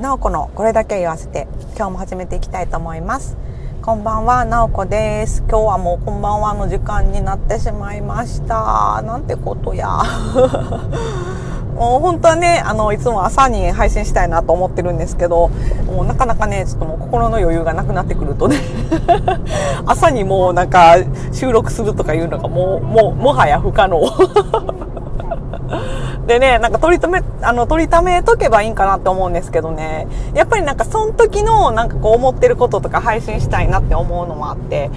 なおこのこれだけ言わせて今日も始めていきたいと思います。こんばんはなおこです。今日はもうこんばんはの時間になってしまいました。なんてことや。もう本当はねあのいつも朝に配信したいなと思ってるんですけどもうなかなかねちょっともう心の余裕がなくなってくるとね。朝にもうなんか収録するとかいうのがもうもうもはや不可能。でね、なんか取り留め、あの、取りためとけばいいんかなって思うんですけどね、やっぱりなんかその時のなんかこう思ってることとか配信したいなって思うのもあって、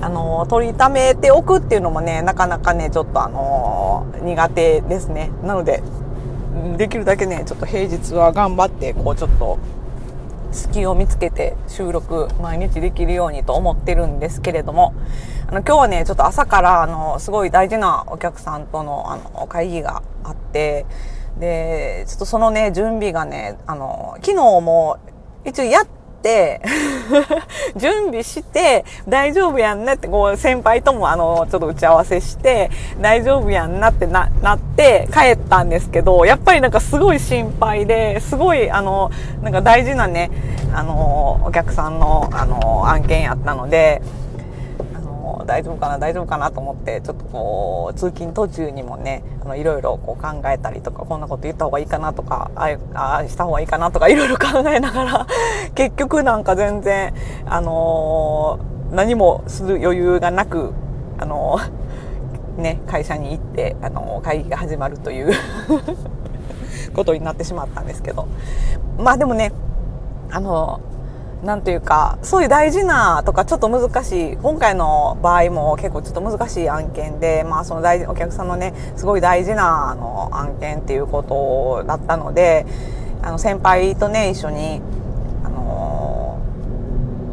あの、取りためておくっていうのもね、なかなかね、ちょっとあの、苦手ですね。なので、できるだけね、ちょっと平日は頑張って、こうちょっと、隙を見つけて収録毎日できるようにと思ってるんですけれども、あの、今日はね、ちょっと朝から、あの、すごい大事なお客さんとの、あの、会議があって、で、ちょっとそのね、準備がね、あの、昨日も一応やって 準備して、大丈夫やんなって、こう、先輩ともあの、ちょっと打ち合わせして、大丈夫やんなってな、なって帰ったんですけど、やっぱりなんかすごい心配で、すごいあの、なんか大事なね、あの、お客さんの、あの、案件やったので、大丈夫かな？大丈夫かな？と思ってちょっとこう通勤途中にもねあのいろいろこう考えたりとかこんなこと言った方がいいかなとかああした方がいいかなとかいろいろ考えながら 結局なんか全然あのー、何もする余裕がなくあのー、ね会社に行ってあのー、会議が始まるという ことになってしまったんですけど。まあでもねあのなんというか、そういう大事なとかちょっと難しい、今回の場合も結構ちょっと難しい案件で、まあその大事、お客さんのね、すごい大事なあの案件っていうことだったので、あの先輩とね、一緒に、あの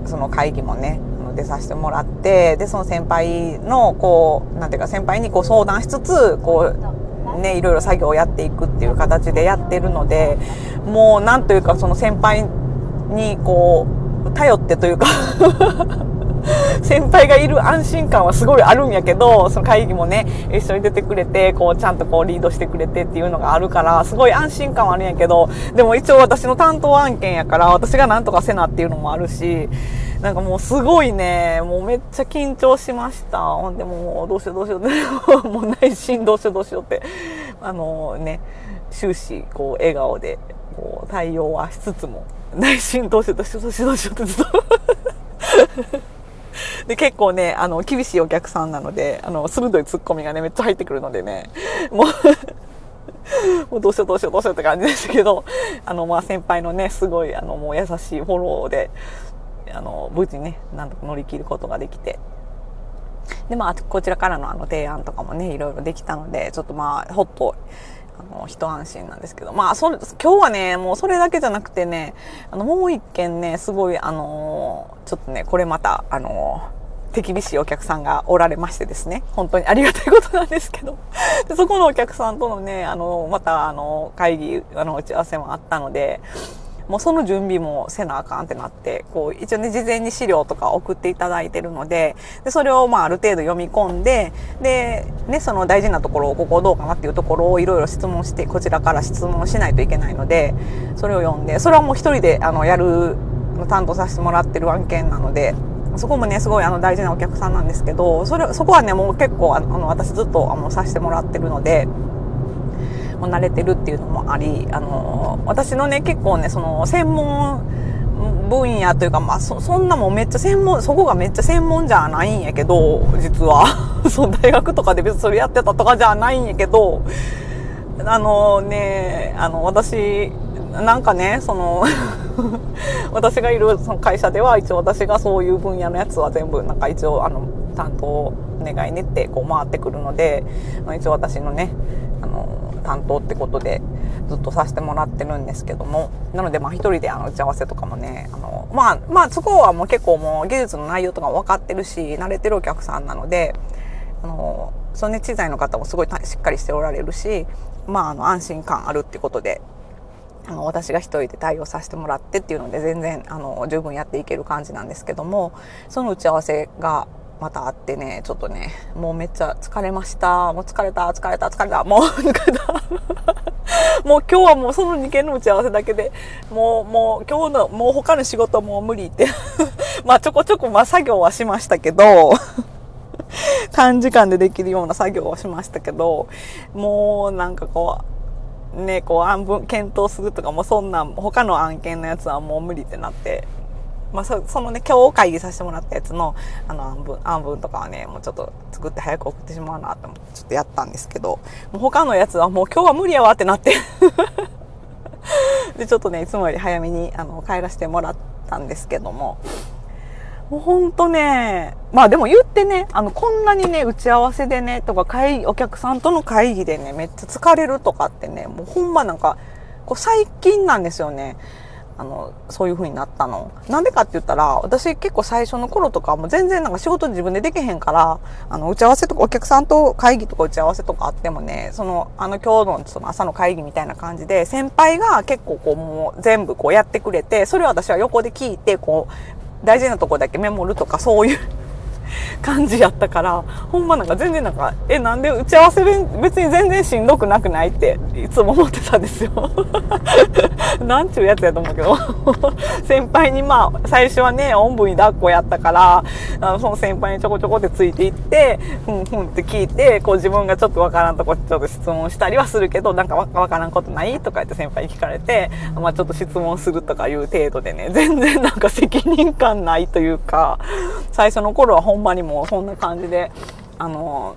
その会議もね、出させてもらって、で、その先輩の、こう、なんていうか先輩にこう相談しつつ、こう、ね、いろいろ作業をやっていくっていう形でやってるので、もうなんというかその先輩にこう頼ってというか 先輩がいる安心感はすごいあるんやけど、その会議もね、一緒に出てくれて、こう、ちゃんとこう、リードしてくれてっていうのがあるから、すごい安心感はあるんやけど、でも一応私の担当案件やから、私がなんとかせなっていうのもあるし、なんかもうすごいね、もうめっちゃ緊張しました。ほんでもう、どうしようどうしようって、もう内心どうしようどうしようって、あのね、終始、こう、笑顔で、こう、対応はしつつも、内心どうしようどうしようどうしようどうしようってずっと。で、結構ね、あの、厳しいお客さんなので、あの、鋭いツッコミがね、めっちゃ入ってくるのでね、もう もうどうしようどうしようどうしようって感じですけど、あの、まあ、先輩のね、すごい、あの、もう優しいフォローで、あの、無事ね、なんとか乗り切ることができて、で、まあ、こちらからのあの提案とかもね、いろいろできたので、ちょっとまあ、ほっとあの、一安心なんですけど。まあ、そ、今日はね、もうそれだけじゃなくてね、あの、もう一件ね、すごい、あのちょっとね、これまた、あの手厳しいお客さんがおられましてですね、本当にありがたいことなんですけど、でそこのお客さんとのね、あの、また、あの、会議、あの、打ち合わせもあったので、もうその準備もせなあかんってなって、こう、一応ね、事前に資料とか送っていただいてるので、で、それをまあある程度読み込んで、で、ね、その大事なところをここどうかなっていうところをいろいろ質問して、こちらから質問しないといけないので、それを読んで、それはもう一人で、あの、やる、担当させてもらってる案件なので、そこもね、すごいあの大事なお客さんなんですけど、それ、そこはね、もう結構あの、私ずっとあのさせてもらってるので、も慣れてるっていうのもあり、あの、私のね、結構ね、その、専門分野というか、まあ、そ、そんなもんめっちゃ専門、そこがめっちゃ専門じゃないんやけど、実は。その大学とかで別にそれやってたとかじゃないんやけど、あのね、あの、私、なんかね、その 私がいるその会社では一応私がそういう分野のやつは全部なんか一応あの担当お願いねってこう回ってくるので、一応私のねあの担当ってことでずっとさせてもらってるんですけどもなのでまあ一人であの打ち合わせとかもねあのまあまあそこはもう結構もう技術の内容とか分かってるし慣れてるお客さんなのであのそのね知財の方もすごいしっかりしておられるしまああの安心感あるってことであの私が一人で対応させてもらってっていうので全然あの十分やっていける感じなんですけどもその打ち合わせがまた会ってね、ちょっとね、もうめっちゃ疲れました。もう疲れた、疲れた、疲れた、もう疲れた。もう今日はもうその2件の打ち合わせだけで、もう、もう今日の、もう他の仕事もう無理って まあちょこちょこまあ作業はしましたけど 短時間でできるような作業をしましたけど、もうなんかこう、ね、こう案文検討するとかもそんな他の案件のやつはもう無理ってなって、まあ、そのね、今日会議させてもらったやつの、あの、案文、案文とかはね、もうちょっと作って早く送ってしまうなと思って、ちょっとやったんですけど、もう他のやつはもう今日は無理やわってなって。で、ちょっとね、いつもより早めに、あの、帰らせてもらったんですけども、ほんとね、まあでも言ってね、あの、こんなにね、打ち合わせでね、とか会議、お客さんとの会議でね、めっちゃ疲れるとかってね、もうほんまなんか、こう最近なんですよね。あの、そういう風になったの。なんでかって言ったら、私結構最初の頃とかも全然なんか仕事自分でできへんから、あの、打ち合わせとかお客さんと会議とか打ち合わせとかあってもね、その、あの今日のその朝の会議みたいな感じで、先輩が結構こうもう全部こうやってくれて、それを私は横で聞いて、こう、大事なとこだけメモるとかそういう感じやったから、ほんまなんか全然なんか、え、なんで打ち合わせ別に全然しんどくなくないっていつも思ってたんですよ。なんちゅうやつやと思うけど。先輩にまあ、最初はね、おんぶに抱っこやったから、あのその先輩にちょこちょこってついていって、ふんふんって聞いて、こう自分がちょっとわからんとこちょっと質問したりはするけど、なんかわからんことないとか言って先輩に聞かれて、まあちょっと質問するとかいう程度でね、全然なんか責任感ないというか、最初の頃はほんまにもうそんな感じで、あの、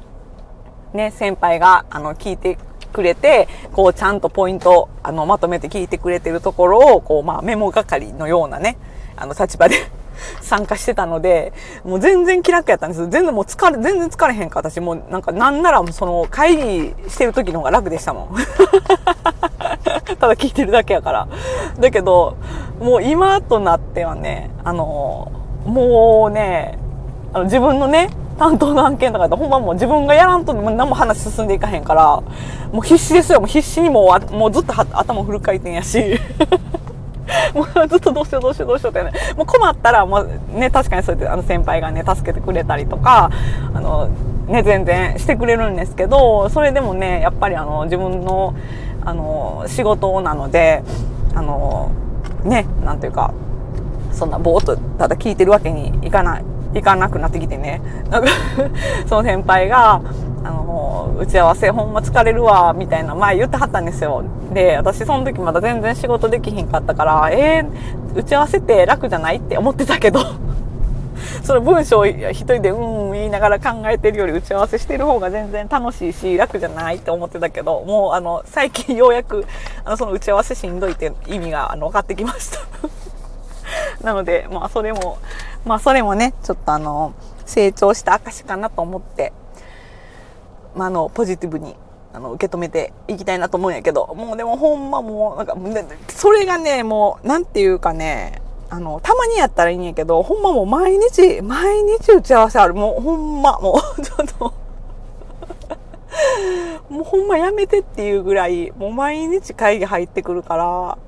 ね、先輩が、あの、聞いてくれて、こう、ちゃんとポイント、あの、まとめて聞いてくれてるところを、こう、まあ、メモ係のようなね、あの、立場で 参加してたので、もう全然気楽やったんです全然もう疲れ、全然疲れへんか、私もうなんかなんならその会議してる時の方が楽でしたもん。ただ聞いてるだけやから。だけど、もう今となってはね、あの、もうね、あの自分のね、担当の案件とかってほんまもう自分がやらんと何も話進んでいかへんから、もう必死ですよ。もう必死にもう、もうずっと頭フル回転やし。もうずっとどうしようどうしようどうしようってね。もう困ったらもうね、確かにそうやってあの先輩がね、助けてくれたりとか、あの、ね、全然してくれるんですけど、それでもね、やっぱりあの、自分の、あの、仕事なので、あの、ね、なんていうか、そんなぼーっとただ聞いてるわけにいかない。いかなくなってきてね。なんか その先輩が、あの、打ち合わせほんま疲れるわ、みたいな前言ってはったんですよ。で、私その時まだ全然仕事できひんかったから、えー、打ち合わせって楽じゃないって思ってたけど、その文章を一人でうん言いながら考えてるより打ち合わせしてる方が全然楽しいし楽じゃないって思ってたけど、もうあの、最近ようやく、あの、その打ち合わせしんどいって意味があの分かってきました。なので、まあそれも、まあそれもね、ちょっとあの、成長した証かなと思って、まああの、ポジティブに、あの、受け止めていきたいなと思うんやけど、もうでもほんまもう、なんか、それがね、もう、なんていうかね、あの、たまにやったらいいんやけど、ほんまもう毎日、毎日打ち合わせある。もうほんま、もう、ちょっと もうほんまやめてっていうぐらい、もう毎日会議入ってくるから、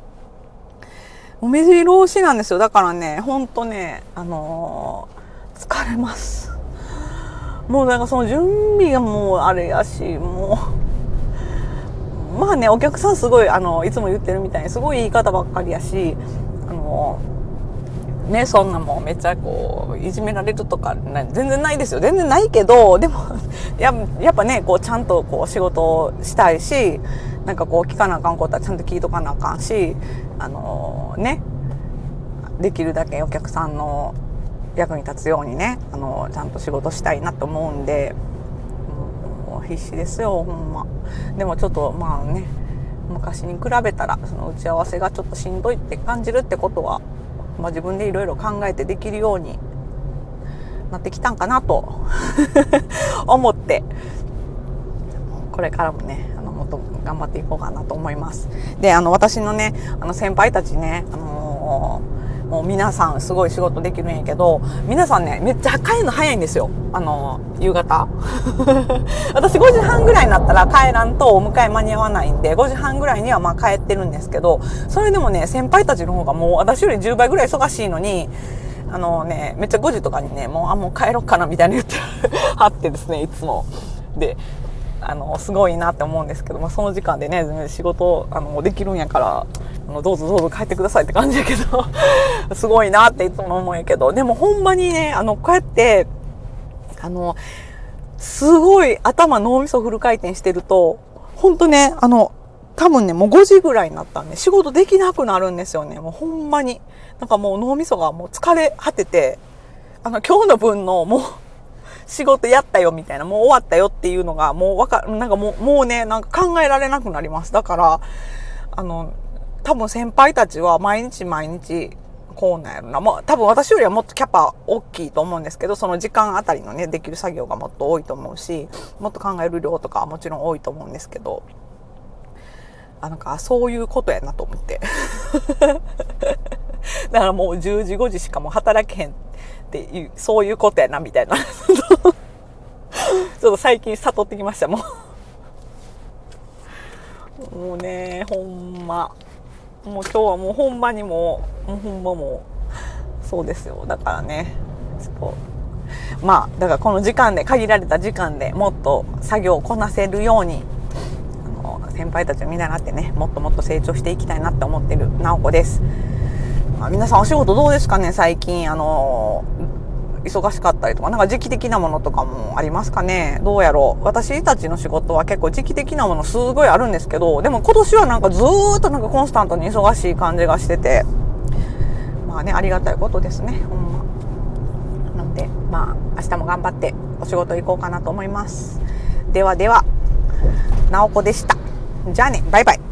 お目白押しなんですよ。だからね、ほんとね、あのー、疲れます。もうなんかその準備がもうあれやし、もう、まあね、お客さんすごい、あの、いつも言ってるみたいにすごい言い方ばっかりやし、あのー、ね、そんなもんめっちゃこう、いじめられるとか、全然ないですよ。全然ないけど、でもや、やっぱね、こう、ちゃんとこう、仕事をしたいし、なんかこう、聞かなあかんことはちゃんと聞いとかなあかんし、あのね、できるだけお客さんの役に立つようにね、あのちゃんと仕事したいなと思うんで、もう必死ですよ、ほんま。でもちょっとまあね、昔に比べたら、その打ち合わせがちょっとしんどいって感じるってことは、まあ、自分でいろいろ考えてできるようになってきたんかなと 思って、これからもね、もっと頑張っていこうかなと思います。で、あの、私のね、あの、先輩たちね、あのーもう皆さんすごい仕事できるんやけど、皆さんね、めっちゃ帰るの早いんですよ。あの、夕方。私5時半ぐらいになったら帰らんとお迎え間に合わないんで、5時半ぐらいにはまあ帰ってるんですけど、それでもね、先輩たちの方がもう私より10倍ぐらい忙しいのに、あのね、めっちゃ5時とかにね、もう、あ、もう帰ろっかなみたいに言って はってですね、いつも。で、あの、すごいなって思うんですけど、まあ、その時間でね、仕事、あの、できるんやから、あの、どうぞどうぞ帰ってくださいって感じやけど、すごいなっていつも思うんやけど、でもほんまにね、あの、こうやって、あの、すごい頭脳みそフル回転してると、ほんとね、あの、多分ね、もう5時ぐらいになったんで、仕事できなくなるんですよね。もうほんまに。なんかもう脳みそがもう疲れ果てて、あの、今日の分のもう、仕事やったよみたいな、もう終わったよっていうのが、もうわか、なんかもう、もうね、なんか考えられなくなります。だから、あの、多分先輩たちは毎日毎日、こうなんやろな。もう多分私よりはもっとキャパ大きいと思うんですけど、その時間あたりのね、できる作業がもっと多いと思うし、もっと考える量とかはもちろん多いと思うんですけど、あ、なんか、そういうことやなと思って。だからもう10時5時しかも働けへんっていう、そういうことやな、みたいな。ちょっと最近悟ってきました、もう。もうね、ほんま。もう今日はもうほんまにもう、もうほんまもう、そうですよ。だからね、ちょっと、まあ、だからこの時間で、限られた時間でもっと作業をこなせるように、あの、先輩たちを見習ってね、もっともっと成長していきたいなって思ってる直子です。まあ、皆さんお仕事どうですかね最近、あの、忙しかったりとか、なんか時期的なものとかもありますかね？どうやろう？私たちの仕事は結構時期的なものすごいあるんですけど、でも今年はなんかずっとなんかコンスタントに忙しい感じがしてて、まあね、ありがたいことですね、ほんま。なので、まあ、明日も頑張ってお仕事行こうかなと思います。ではでは、なおこでした。じゃあね、バイバイ。